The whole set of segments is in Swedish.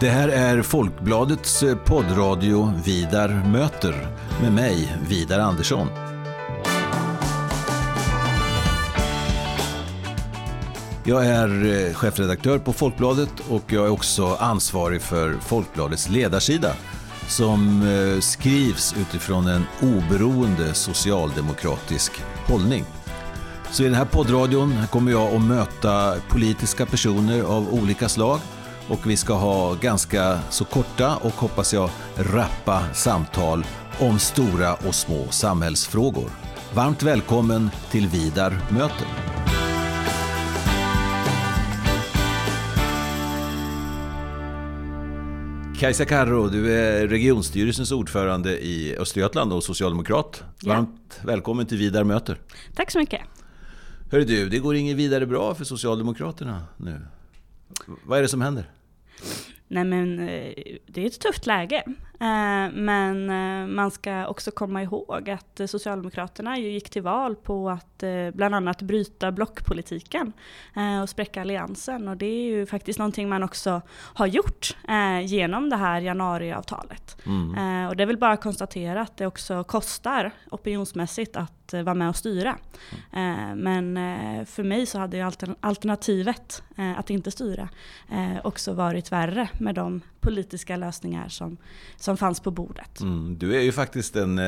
Det här är Folkbladets eh, poddradio Vidar möter med mig, Vidar Andersson. Jag är eh, chefredaktör på Folkbladet och jag är också ansvarig för Folkbladets ledarsida som eh, skrivs utifrån en oberoende socialdemokratisk hållning. Så i den här poddradion kommer jag att möta politiska personer av olika slag och vi ska ha ganska så korta och hoppas jag rappa samtal om stora och små samhällsfrågor. Varmt välkommen till Vidar möter. Kajsa Karro, du är regionstyrelsens ordförande i Östergötland och socialdemokrat. Varmt ja. välkommen till Vidar möter. Tack så mycket. Hörru du, det går inget vidare bra för Socialdemokraterna nu. Vad är det som händer? Nej men eh, det är ett tufft läge. Eh, men eh, man ska också komma ihåg att Socialdemokraterna ju gick till val på att bland annat bryta blockpolitiken och spräcka alliansen. Och det är ju faktiskt någonting man också har gjort genom det här januariavtalet. Mm. Och det är väl bara att konstatera att det också kostar opinionsmässigt att Eh, vara med och styra. Men eh, för mig så hade ju alternativet att inte styra också varit värre med de politiska lösningar som, som fanns på bordet. Mm. Du är ju faktiskt en,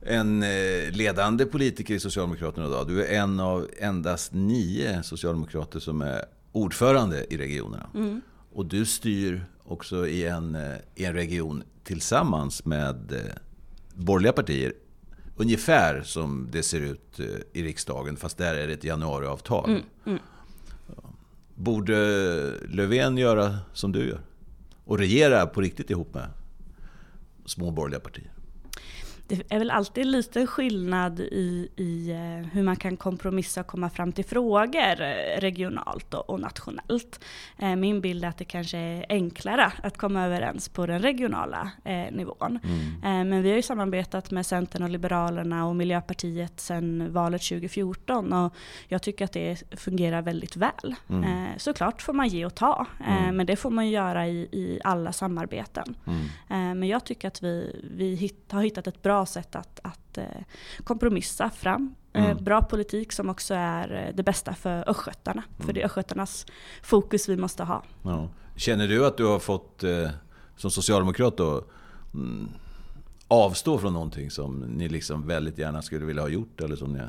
en ledande politiker i Socialdemokraterna idag. Du är en av endast nio socialdemokrater som är ordförande i regionerna. Mm. Och du styr också i en, i en region tillsammans med borgerliga partier ungefär som det ser ut eh, i riksdagen, fast där är det ett januariavtal. Mm, mm. Borde Löfven göra som du gör? Och regera på riktigt ihop med små borgerliga partier? Det är väl alltid lite skillnad i, i eh, hur man kan kompromissa och komma fram till frågor eh, regionalt och, och, nationellt. Eh, min bild är att det kanske är enklare att komma överens på den regionala nivån. Mm. men vi har ju samarbetat med Centern och Liberalerna och Miljöpartiet sedan valet 2014 och jag tycker att det fungerar väldigt väl. Mm. såklart får man ge och ta, mm. men det får man göra i, i alla samarbeten. Mm. men jag tycker att vi, vi hitt, har hittat ett bra bra sätt att, att eh, kompromissa fram eh, Mm. Bra politik som också är eh, det bästa för östgötarna. Mm. För det är östgötarnas fokus vi måste ha. Ja. Känner du att du har fått, som socialdemokrat då, mm, avstå från någonting som ni liksom väldigt gärna skulle vilja ha gjort? Eller som ni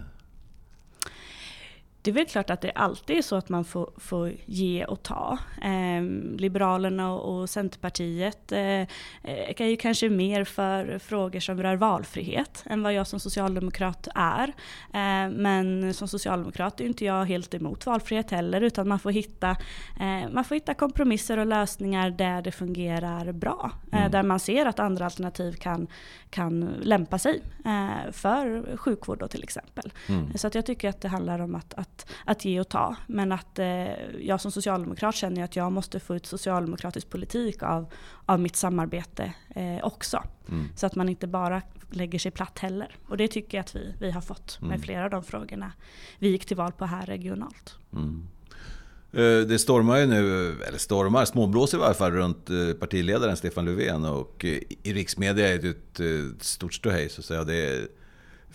det är väl klart att det alltid är så att man får, får ge och ta. Eh, Liberalerna och, och Centerpartiet eh, eh, är ju kanske mer för frågor som rör valfrihet än vad jag som socialdemokrat är. Eh, men som socialdemokrat är inte jag helt emot valfrihet heller utan man får hitta, eh, man får hitta kompromisser och lösningar där det fungerar bra. Eh, mm. Där man ser att andra alternativ kan, kan lämpa sig för sjukvård då till exempel. Mm. Så att jag tycker att det handlar om att, att att, att ge och ta. Men att eh, jag som socialdemokrat känner att jag måste få ut socialdemokratisk politik av, av mitt samarbete eh, också. Mm. Så att man inte bara lägger sig platt heller. Och det tycker jag att vi, vi har fått med mm. flera av de frågorna vi gick till val på här regionalt. Mm. Eh, det stormar ju nu, eller stormar, småblåser i varje fall runt eh, partiledaren Stefan Löfven och eh, i riksmedia är det ett stort ståhej så att säga. Det är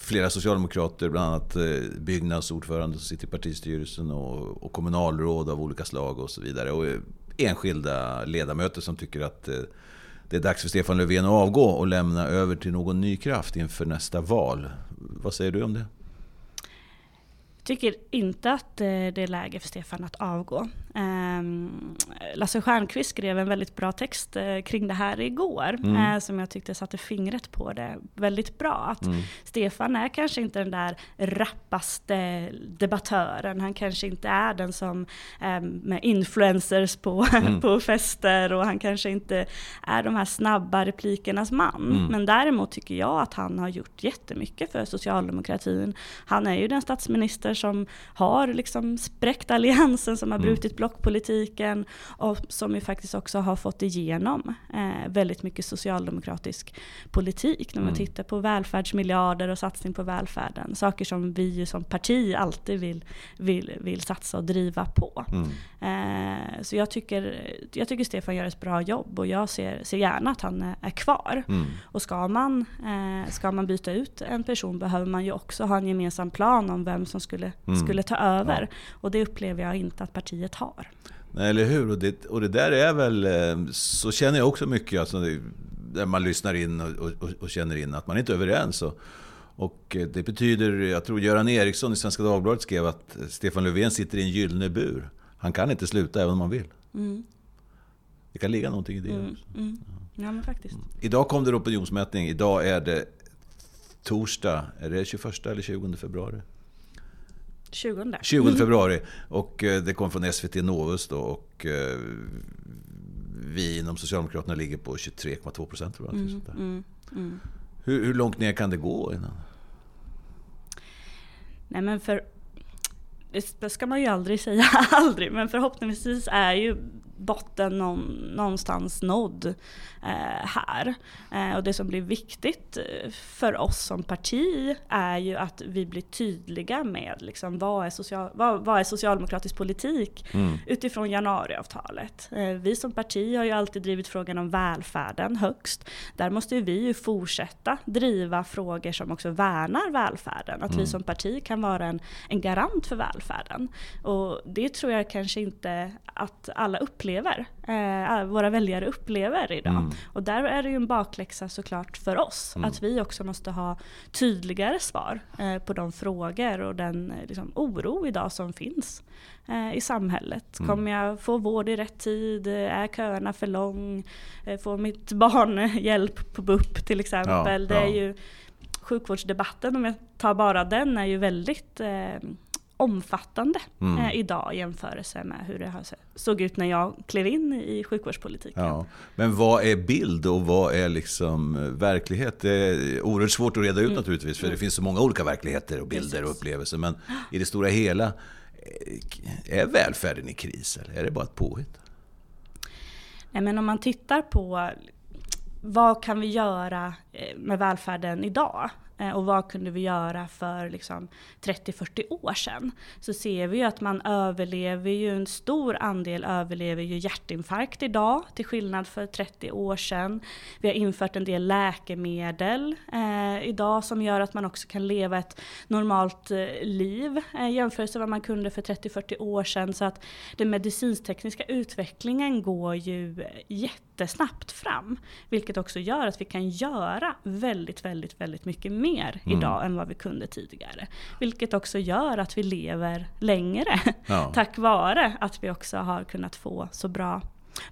flera socialdemokrater, bland annat eh, byggnadsordförande som sitter i partistyrelsen och, och kommunalråd av olika slag och så vidare. Och eh, enskilda ledamöter som tycker att eh, det är dags för Stefan Löfven att avgå och lämna över till någon ny kraft inför nästa val. Vad säger du om det? Tycker inte att det är läge för Stefan att avgå. Ehm, Lasse Stjernkvist skrev en väldigt bra text eh, kring det här igår, mm. Eh, som jag tyckte satte fingret på det väldigt bra. Att mm. Stefan är kanske inte den där rappaste debattören, han kanske inte är den som ehm, med influencers på, mm. på fester och han kanske inte är de här snabba replikernas man. Mm. Men däremot tycker jag att han har gjort jättemycket för socialdemokratin. Han är ju den statsminister som har liksom spräckt alliansen, som har mm. brutit blockpolitiken och som ju faktiskt också har fått igenom eh, väldigt mycket socialdemokratisk politik. När man mm. tittar på välfärdsmiljarder och satsning på välfärden. Saker som vi som parti alltid vill, vill, vill satsa och driva på. Mm. Eh, så jag tycker, jag tycker Stefan gör ett bra jobb och jag ser, ser gärna att han är kvar. Mm. Och ska man, eh, ska man byta ut en person behöver man ju också ha en gemensam plan om vem som skulle, mm. skulle ta över. Ja. Och det upplever jag inte att partiet har. Nej, eller hur? Och det, och det där är väl, eh, så känner jag också mycket, alltså, där man lyssnar in och, och, och känner in att man inte är överens. Och, och eh, det betyder, jag tror Göran Eriksson i Svenska Dagbladet skrev att Stefan Löfven sitter i en gyllene bur. Han kan inte sluta även om han vill. Mm. Det kan ligga någonting i det. Mm, mm. Ja, men faktiskt. Idag kom det opinionsmätning. Idag är det torsdag. Är det 21 eller 20 februari? 20. 20 februari. Och eh, det kom från SVT Novus då. Och eh, vi inom Socialdemokraterna ligger på 23,2 procent. Mm, mm, mm. Hur, hur långt ner kan det gå innan? Nej men för det ska man ju aldrig säga aldrig, men förhoppningsvis är ju botten någon, någonstans nådd eh, här. Eh, och det som blir viktigt eh, för oss som parti är ju att vi blir tydliga med liksom, vad, är social, vad, vad är socialdemokratisk politik mm. utifrån januariavtalet. Vi som parti har ju alltid drivit frågan om välfärden högst. Där måste vi ju fortsätta driva frågor som också värnar välfärden. Att mm. vi som parti kan vara en, en garant för välfärden. Och det tror jag kanske inte att alla upplever upplever, eh, våra väljare upplever idag. Mm. Och där är det ju en bakläxa såklart för oss, mm. att vi också måste ha tydligare svar eh, på de frågor och den eh, liksom, oro idag som finns eh, i samhället. Mm. Kommer jag få vård i rätt tid? Är köerna för lång? Eh, får mitt barn hjälp på BUP till exempel? Ja. Det är ju sjukvårdsdebatten, om jag tar bara den, är ju väldigt eh, omfattande mm. eh, idag i jämförelse med hur det såg ut när jag klev in i sjukvårdspolitiken. Ja. Men vad är bild och vad är liksom eh, verklighet? Det är oerhört svårt att reda ut mm. naturligtvis, för det finns så många olika verkligheter och bilder Precis. och upplevelser. Men i det stora hela, eh, är välfärden i kris eller är det bara ett påhitt? Nej, men om man tittar på vad kan vi göra eh, med välfärden idag? Eh, och vad kunde vi göra för liksom 30-40 år sedan? Så ser vi ju att man överlever ju, en stor andel överlever ju hjärtinfarkt idag till skillnad för 30 år sedan. Vi har infört en del läkemedel eh, idag som gör att man också kan leva ett normalt eh, liv eh, jämfört med vad man kunde för 30-40 år sedan. Så att den medicintekniska utvecklingen går ju eh, jättesnabbt fram. Vilket också gör att vi kan göra väldigt, väldigt, väldigt mycket mer mm. idag än vad vi kunde tidigare. Vilket också gör att vi lever längre. Ja. tack vare att vi också har kunnat få så bra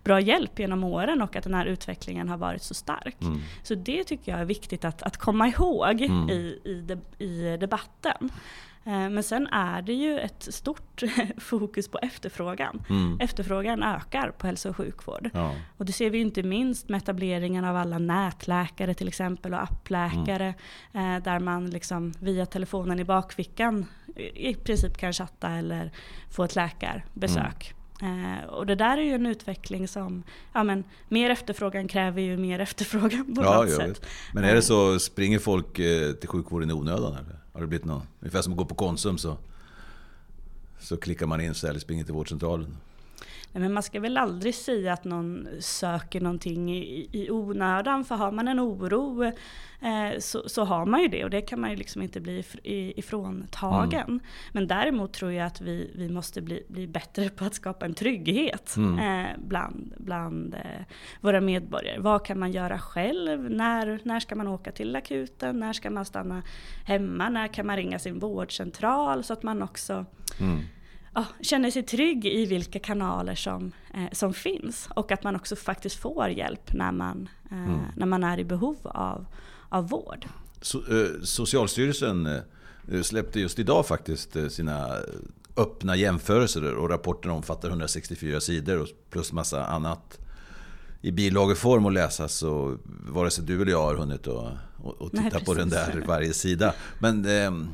bra hjälp genom åren och att den här utvecklingen har varit så stark. Mm. Så det tycker jag är viktigt att, att komma ihåg mm. i, i, de, i debatten. Eh, men sen är det ju ett stort fokus på efterfrågan. Mm. Efterfrågan ökar på hälso och sjukvård. Ja. Och det ser vi inte minst med etableringen av alla nätläkare till exempel och appläkare. Mm. Där man liksom via telefonen i bakfickan i princip kan chatta eller få ett läkarbesök. Mm. och det där är ju en utveckling som, ja men mer efterfrågan kräver ju mer efterfrågan på ja, något sätt. Men är det så, springer folk till sjukvården i onödan eller? Har det blivit något? Ungefär som att gå på Konsum så, så klickar man in sig eller springer till vårdcentralen. Nej, men man ska väl aldrig säga att någon söker någonting i, i onödan. För har man en oro eh, så, så, har man ju det och det kan man ju liksom inte bli ifråntagen. Mm. Men däremot tror jag att vi, vi måste bli, bli bättre på att skapa en trygghet mm. eh, bland, bland eh, våra medborgare. Vad kan man göra själv? När, när ska man åka till akuten? När ska man stanna hemma? När kan man ringa sin vårdcentral? Så att man också mm ja, känner sig trygg i vilka kanaler som, eh, som finns. Och att man också faktiskt får hjälp när man, eh, mm. när man är i behov av, av vård. So, eh, Socialstyrelsen eh, släppte just idag faktiskt eh, sina öppna jämförelser och rapporten omfattar 164 sidor och plus massa annat i bilageform att läsa så vare sig du eller jag har hunnit att, att titta Nej, på den där varje sida. Men eh,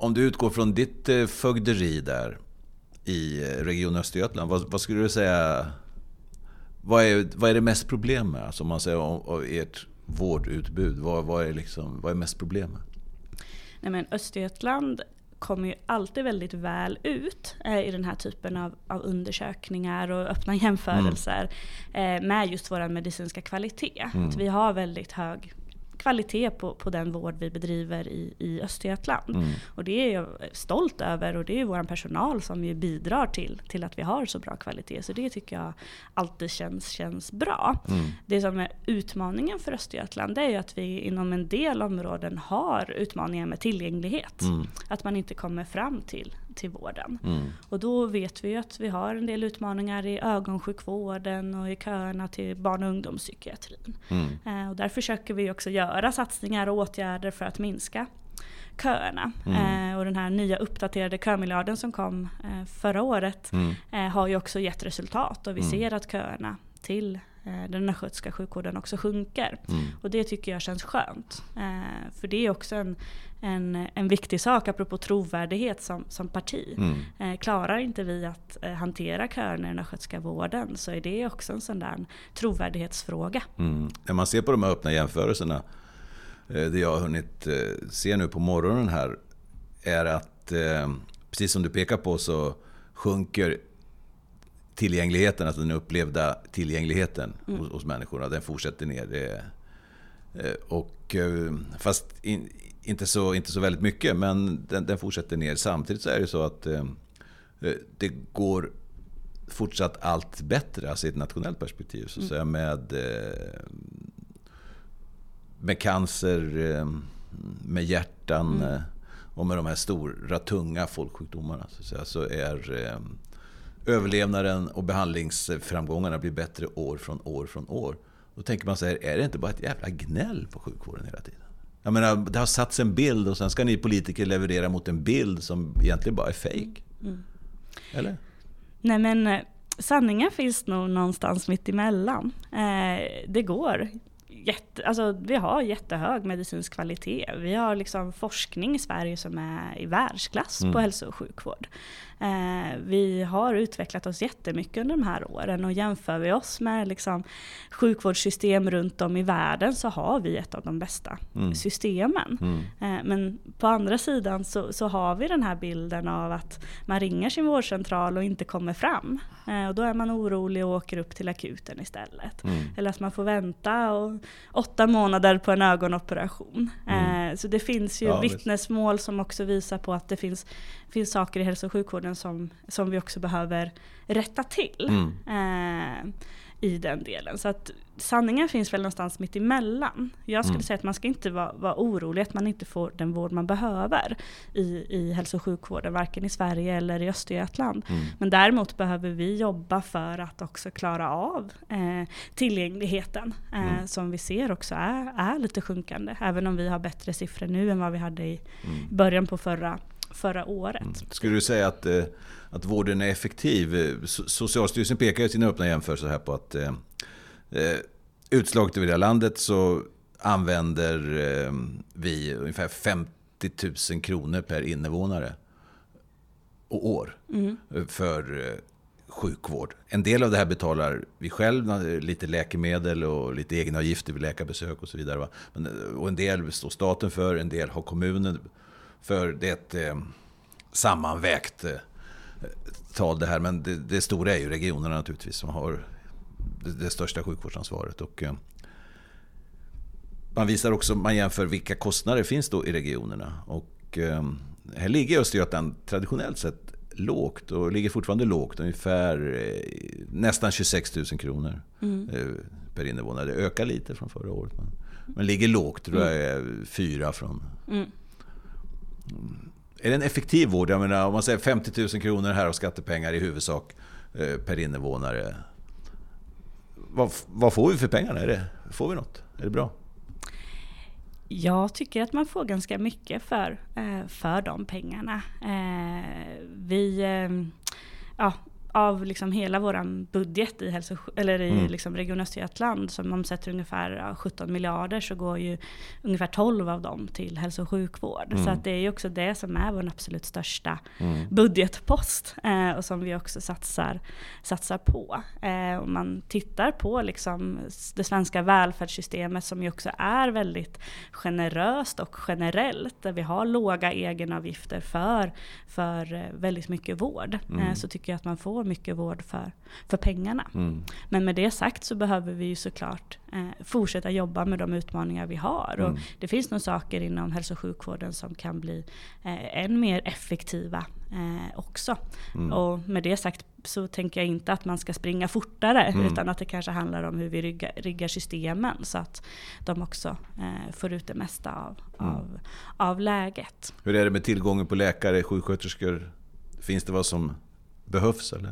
om du utgår från ditt eh, fögderi där i eh, Region Östergötland, vad, vad skulle du säga vad är, vad är det mest problem med? Alltså om man säger om, om ert vårdutbud, vad, vad, är liksom, vad är mest problem med? Nej, men Östergötland kommer ju alltid väldigt väl ut eh, i den här typen av, av, undersökningar och öppna jämförelser mm. eh, med just vår medicinska kvalitet. Mm. Vi har väldigt hög kvalitet på, på den vård vi bedriver i, i Östergötland. Mm. Och det är jag stolt över och det är vår personal som ju bidrar till, till att vi har så bra kvalitet. Så det tycker jag alltid känns, känns bra. Mm. Det som är utmaningen för Östergötland är ju att vi inom en del områden har utmaningar med tillgänglighet. Mm. Att man inte kommer fram till, till vården. Mm. Och då vet vi ju att vi har en del utmaningar i ögonsjukvården och i köerna till barn och ungdomspsykiatrin. Mm. Eh, och där försöker vi också göra satsningar och åtgärder för att minska köerna. Mm. Eh, och den här nya uppdaterade kömiljarden som kom eh, förra året mm. eh, har ju också gett resultat och vi mm. ser att köerna till den östgötska sjukvården också sjunker. Mm. Och det tycker jag känns skönt. Eh, för det är också en, en, en viktig sak apropå trovärdighet som, som parti. Mm. Eh, klarar inte vi att eh, hantera köerna i den östgötska vården så är det också en sån där trovärdighetsfråga. Mm. När man ser på de här öppna jämförelserna, eh, det jag har hunnit eh, se nu på morgonen här, är att eh, precis som du pekar på så sjunker tillgängligheten, alltså den upplevda tillgängligheten mm. hos, hos människorna, den fortsätter ner. Det, eh, och, fast in, inte så, inte så väldigt mycket, men den, den fortsätter ner. Samtidigt så är det så att eh, eh, det går fortsatt allt bättre, alltså i ett nationellt perspektiv. Så att säga, mm. med, eh, med cancer, eh, med hjärtan mm. Eh, och med de här stora, tunga folksjukdomarna. Så, att säga, så är eh, överlevnaden och behandlingsframgångarna blir bättre år från år från år. Då tänker man så här, är det inte bara ett jävla gnäll på sjukvården hela tiden? Jag menar, det har satts en bild och sen ska ni politiker leverera mot en bild som egentligen bara är fejk. Mm. Eller? Nej men eh, sanningen finns nog någonstans mitt emellan. Eh, det går. Jätte, alltså, vi har jättehög medicinsk kvalitet. Vi har liksom forskning i Sverige som är i världsklass mm. på hälso och sjukvård. Eh, vi har utvecklat oss jättemycket under de här åren och jämför vi oss med liksom sjukvårdssystem runt om i världen så har vi ett av de bästa mm. systemen. Mm. Eh, men på andra sidan så, så, har vi den här bilden av att man ringer sin vårdcentral och inte kommer fram. Eh, och då är man orolig och åker upp till akuten istället. Mm. Eller att man får vänta och, åtta månader på en ögonoperation. Mm. Så det finns ju ja, vittnesmål som också visar på att det finns, finns saker i hälso och sjukvården sjukvården som, som vi också behöver rätta till. Mm. I den delen. Så att sanningen finns väl någonstans mitt emellan. Jag skulle mm. säga att man ska inte vara, vara orolig att man inte får den vård man behöver i, i hälso och sjukvården, varken i Sverige eller i Östergötland. Mm. Men däremot behöver vi jobba för att också klara av eh, tillgängligheten eh, mm. som vi ser också är, är lite sjunkande. Även om vi har bättre siffror nu än vad vi hade i mm. början på förra förra året. Mm. Skulle du säga att, eh, att vården är effektiv? Socialstyrelsen pekar i sina öppna jämförelser här på att eh, eh utslaget över hela landet så använder eh, vi ungefär 50 000 kronor per invånare och år mm. för eh, sjukvård. En del av det här betalar vi själva, lite läkemedel och lite egenavgifter vid läkarbesök och så vidare. Men, och en del står staten för, en del har kommunen för det är ett eh, sammanvägt eh, tal det här. Men det, det, stora är ju regionerna naturligtvis som har det, det största sjukvårdsansvaret. Och, eh, man visar också, man jämför vilka kostnader finns då i regionerna. Och eh, här ligger Östergötland traditionellt sett lågt och ligger fortfarande lågt. Ungefär eh, nästan 26 000 kronor mm. eh, per invånare. Det ökar lite från förra året. Men, men ligger lågt, tror jag är fyra från mm. Är det en effektiv vård? Jag menar, om man säger 50 000 kronor här av skattepengar i huvudsak eh, per invånare. Vad, vad, får vi för pengarna? Är det, får vi något? Är det bra? Jag tycker att man får ganska mycket för, eh, för de pengarna. Eh, vi, ja, av liksom hela vår budget i, hälso, eller i Mm. liksom Region Östergötland som omsätter ungefär ja, 17 miljarder så går ju ungefär 12 av dem till hälso och sjukvård. Mm. Så att det är ju också det som är vår absolut största Mm. budgetpost eh, och som vi också satsar, satsar på. Eh, om man tittar på liksom det svenska välfärdssystemet som ju också är väldigt generöst och generellt där vi har låga egenavgifter för, för eh, väldigt mycket vård Mm. eh, så tycker jag att man får mycket vård för, för pengarna. Mm. Men med det sagt så behöver vi ju såklart eh, fortsätta jobba med de utmaningar vi har. Och Mm. det finns nog saker inom hälso och sjukvården som kan bli eh, än mer effektiva eh, också. Mm. Och med det sagt så tänker jag inte att man ska springa fortare Mm. utan att det kanske handlar om hur vi riggar, riggar systemen så att de också eh, får ut det mesta av, Mm. av, av läget. Hur är det med tillgången på läkare, sjuksköterskor? Finns det vad som behövs eller?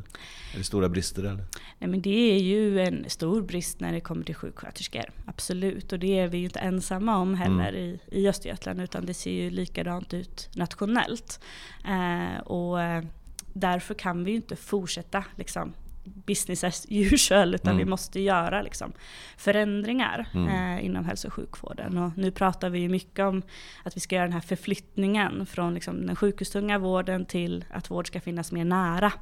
Är det stora brister eller? Nej, men det är ju en stor brist när det kommer till sjuksköterskor. Absolut. Och det är vi ju inte ensamma om heller i, i Östergötland utan det ser ju likadant ut nationellt. Eh, och eh, därför kan vi ju inte fortsätta liksom, business as usual utan Mm. vi måste göra liksom, förändringar Mm. eh, inom hälso och sjukvården. Och nu pratar vi ju mycket om att vi ska göra den här förflyttningen från liksom, den sjukhustunga vården till att vård ska finnas mer nära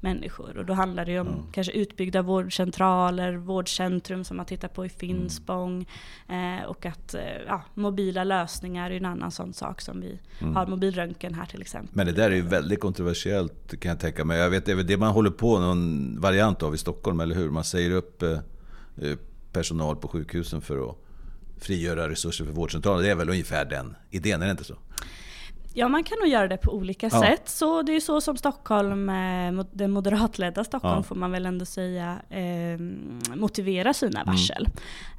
människor. Och då handlar det ju om Mm. kanske utbyggda vårdcentraler, vårdcentrum som man tittar på i Finspång. Eh, och att eh, ja, mobila lösningar är ju en annan sån sak som vi Mm. har mobilröntgen här till exempel. Men det där är ju väldigt kontroversiellt kan jag tänka mig. Jag vet, det är väl det man håller på någon variant av i Stockholm, eller hur? Man säger upp eh, eh, personal på sjukhusen för att frigöra resurser för vårdcentralen. Det är väl ungefär den idén, är det inte så? Ja, man kan nog göra det på olika Ja. sätt. Så det är så som Stockholm, eh, den moderatledda Stockholm Ja. får man väl ändå säga, eh, motiverar sina Mm. varsel.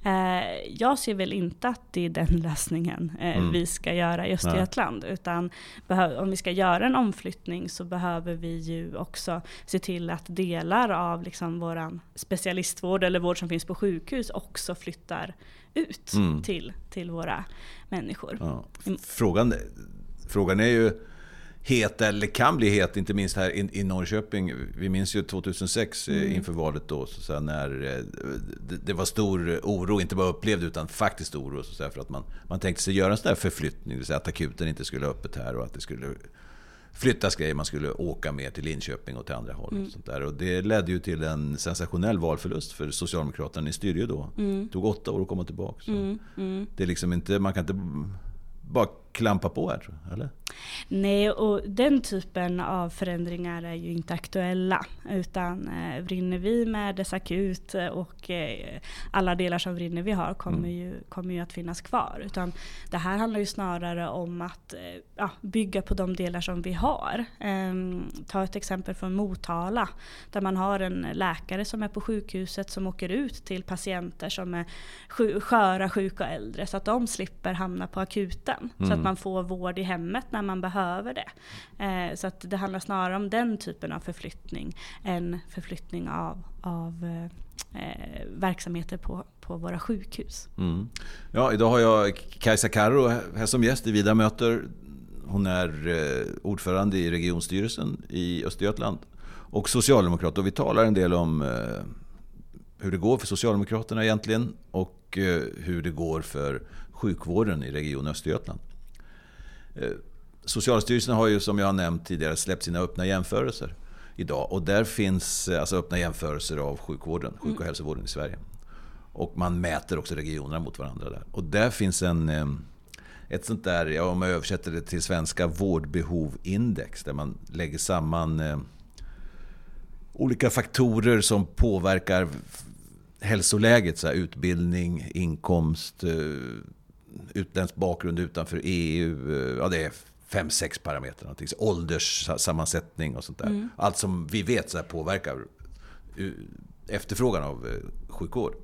Eh, jag ser väl inte att det är den lösningen eh, Mm. vi ska göra i Östergötland. Utan om vi ska göra en omflyttning så behöver vi ju också se till att delar av liksom våran specialistvård eller vård som finns på sjukhus också flyttar ut Mm. till, till våra människor. Ja. Mm. Frågan, frågan är ju het, eller kan bli het, inte minst här i, i Norrköping. Vi minns ju 2006 eh, Mm. inför valet då, så säga, när eh, det, det var stor oro, inte bara upplevd utan faktiskt oro. Så säga, för att man, man tänkte sig göra en sån där förflyttning, det vill säga att akuten inte skulle ha öppet här och att det skulle flyttas grejer, man skulle åka mer till Linköping och till andra håll. Och sånt där. Och det ledde ju till en sensationell valförlust för Socialdemokraterna. Ni styrde ju då. Det tog åtta år att komma tillbaka. Så Mm, mm. Det är liksom inte, man kan inte bara klampa på här, tror jag, eller? Nej, och den typen av förändringar är ju inte aktuella. Utan eh, Vrinnevi med dess akut eh, och eh, alla delar som Vrinnevi har kommer, Mm. ju, kommer ju att finnas kvar. Utan det här handlar ju snarare om att eh, ja, bygga på de delar som vi har. Ehm, ta ett exempel från Motala. Där man har en läkare som är på sjukhuset som åker ut till patienter som är sköra, sjuka och äldre. Så att de slipper hamna på akuten. Så Mm. att man får vård i hemmet när man behöver det. Eh, så att det handlar snarare om den typen av förflyttning än förflyttning av, av eh, verksamheter på, på våra sjukhus. Mm. Ja, idag har jag Kajsa Karro här som gäst i Vida möter. Hon är eh, ordförande i regionstyrelsen i Östergötland och socialdemokrat. Och vi talar en del om eh, hur det går för Socialdemokraterna egentligen och eh, hur det går för sjukvården i Region Östergötland. Eh, Socialstyrelsen har ju som jag har nämnt tidigare släppt sina öppna jämförelser idag. Och där finns eh, alltså öppna jämförelser av sjukvården, sjuk och hälsovården i Sverige. Och man mäter också regionerna mot varandra där. Och där finns en, eh, ett sånt där, ja, om jag översätter det till svenska, vårdbehovindex. Där man lägger samman olika faktorer som påverkar hälsoläget. Så här, utbildning, inkomst, utländsk bakgrund utanför EU. eh, Ja, det är fem, sex parametrar. någonting. Ålderssammansättning och sånt där. Allt som vi vet så påverkar eh, efterfrågan av eh, sjukvård.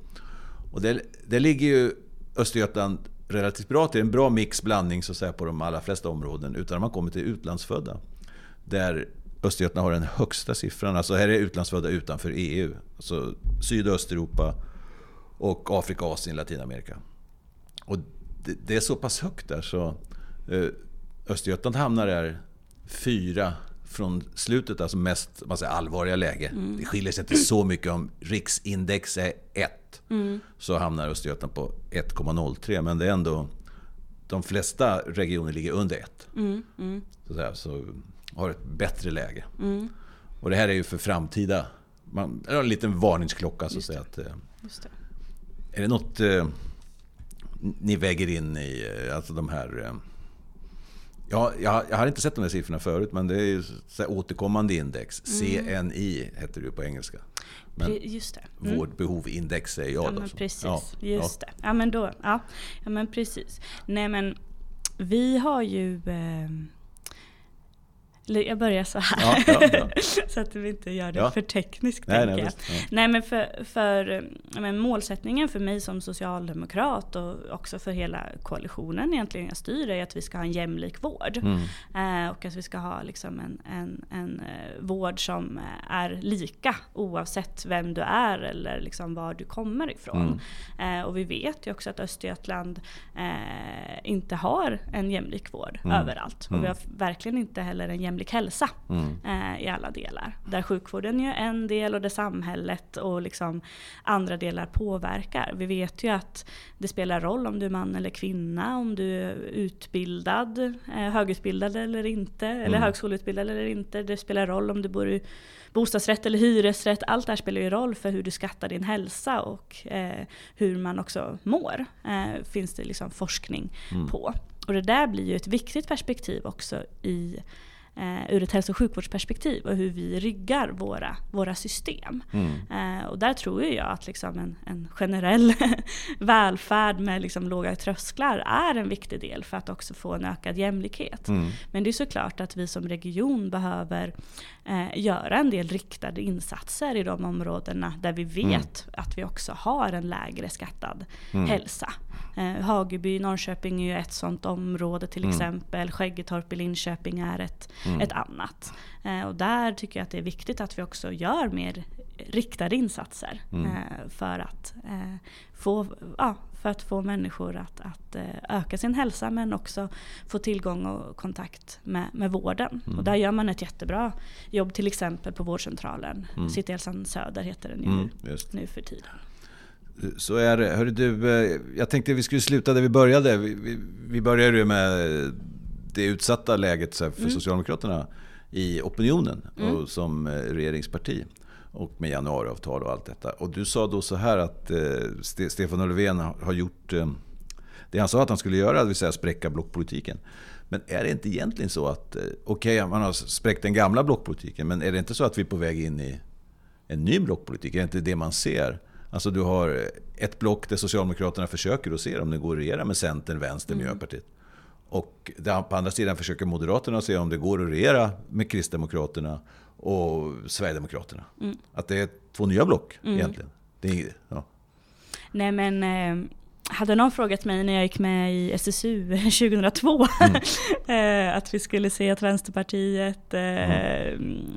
Och det, det ligger ju Östergötland relativt bra till. En bra mix, blandning så att säga, på de allra flesta områden. Utan man kommer till utlandsfödda. Där Östergötland har den högsta siffran. Alltså här är utlandsfödda utanför EU. Alltså Syd och Östeuropa och Afrika, Asien, Latinamerika. Och det, det är så pass högt där så eh, Östergötland hamnar där fyra från slutet, alltså mest man säger, allvarliga läge. Mm. Det skiljer sig inte så mycket om riksindex är 1. Mm. Så hamnar Östergötland på 1,03. Men det är ändå, de flesta regioner ligger under 1. Mm. Mm. Så, där, så har ett bättre läge. Mm. Och det här är ju för framtida, man, en liten varningsklocka så att säga. Att, eh, är det något eh, ni väger in i eh, alltså de här... Eh, ja, jag, jag har inte sett de här siffrorna förut, men det är ju återkommande index. Mm. CNI heter det ju på engelska. Men Just det. Mm. Vårdbehovindex säger jag ja, då. Men precis, ja, just ja. det. Ja men då, ja. ja men precis. Nej men vi har ju... Eh, jag börjar så här. Ja, ja, ja. så att vi inte gör det för tekniskt. Nej, nej, visst, nej, men för, för men målsättningen för mig som socialdemokrat och också för hela koalitionen egentligen jag styr är att vi ska ha en jämlik vård. Mm. Eh, och att vi ska ha liksom en, en, en eh, vård som är lika oavsett vem du är eller liksom var du kommer ifrån. Mm. Eh, och vi vet ju också att Östergötland eh, inte har en jämlik vård mm. överallt. Och vi mm. har verkligen inte heller en jämlik jämlik hälsa mm. eh, i alla delar. Där sjukvården är en del och där samhället och liksom andra delar påverkar. Vi vet ju att det spelar roll om du är man eller kvinna, om du är utbildad, eh, högutbildad eller inte, mm. eller högskoleutbildad eller inte. Det spelar roll om du bor i bostadsrätt eller hyresrätt. Allt det här spelar ju roll för hur du skattar din hälsa och eh, hur man också mår. Eh, finns det liksom forskning mm. på. Och det där blir ju ett viktigt perspektiv också i eh, ur ett hälso och sjukvårdsperspektiv och hur vi riggar våra, våra system. Mm. Eh, och där tror jag att liksom en, en generell välfärd med liksom låga trösklar är en viktig del för att också få en ökad jämlikhet. Mm. Men det är såklart att vi som region behöver eh, göra en del riktade insatser i de områdena där vi vet mm. att vi också har en lägre skattad mm. hälsa. Eh, Hageby, Norrköping är ju ett sådant område till mm. exempel. Skäggetorp i Linköping är ett, mm. ett annat. Eh, och där tycker jag att det är viktigt att vi också gör mer riktade insatser mm. eh, för, att, eh, få, ja, för att få människor att, att eh, öka sin hälsa men också få tillgång och kontakt med, med vården. Mm. Och där gör man ett jättebra jobb till exempel på vårdcentralen. Mm. Cityhälsan Söder heter den ju mm, nu för tiden. Så är det. Hörru du, eh, jag tänkte vi skulle sluta där vi började. Vi, vi, vi började ju med det utsatta läget för mm. Socialdemokraterna i opinionen mm. och som eh, regeringsparti. Och med januariavtal och allt detta. Och du sa då så här att eh, Stefan Löfven har gjort eh, det han sa att han skulle göra, det vill säga spräcka blockpolitiken. Men är det inte egentligen så att, okej okay, man har spräckt den gamla blockpolitiken, men är det inte så att vi är på väg in i en ny blockpolitik? Är det inte det man ser? Alltså du har ett block där Socialdemokraterna försöker att se om det går att regera med Centern, Vänstern, mm. Miljöpartiet. Och på andra sidan försöker Moderaterna se om det går att regera med Kristdemokraterna och Sverigedemokraterna. Mm. Att det är två nya block mm. egentligen. Det är, ja. Nej men eh, hade någon frågat mig när jag gick med i SSU 2002 mm. Eh, att vi skulle se att Vänsterpartiet, eh, mm.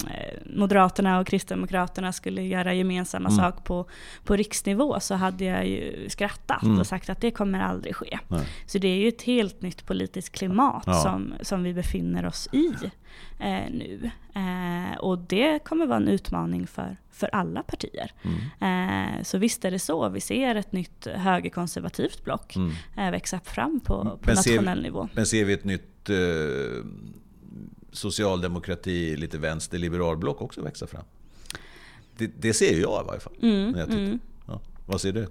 Moderaterna och Kristdemokraterna skulle göra gemensamma mm. sak på, på riksnivå så hade jag ju skrattat mm. och sagt att det kommer aldrig ske. Nej. Så det är ju ett helt nytt politiskt klimat ja. som, som vi befinner oss i eh, nu. Eh, och det kommer vara en utmaning för, för alla partier. Mm. Eh, så visst är det så. Vi ser ett nytt högerkonservativt block mm. eh, växa fram på, på men nationell ser, nivå. Men ser vi ett nytt eh, socialdemokrati, lite vänster, liberalblock också växa fram? Det, det ser jag i varje fall. Mm, när jag tittar. Mm. Ja, vad ser du?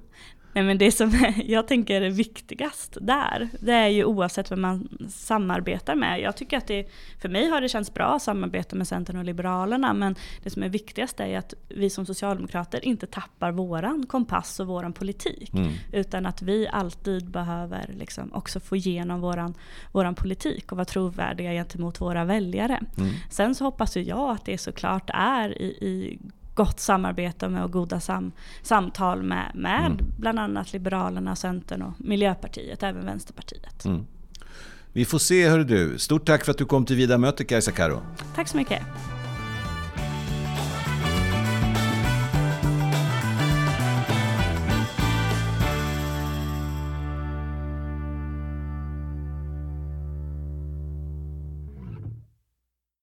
Nej, men det som jag tänker är viktigast där, det är ju oavsett vem man samarbetar med. Jag tycker att det, för mig har det känts bra att samarbeta med Centern och Liberalerna, men det som är viktigast är att vi som socialdemokrater inte tappar våran kompass och våran politik. Mm. Utan att vi alltid behöver liksom också få igenom våran, våran politik och vara trovärdiga gentemot våra väljare. Mm. Sen så hoppas ju jag att det såklart är i, i gott samarbete med och goda sam, samtal med, med mm. bland annat Liberalerna, Centern och Miljöpartiet, även Vänsterpartiet. Mm. Vi får se hör du. Stort tack för att du kom till Vida möte Kajsa Karo. Tack så mycket.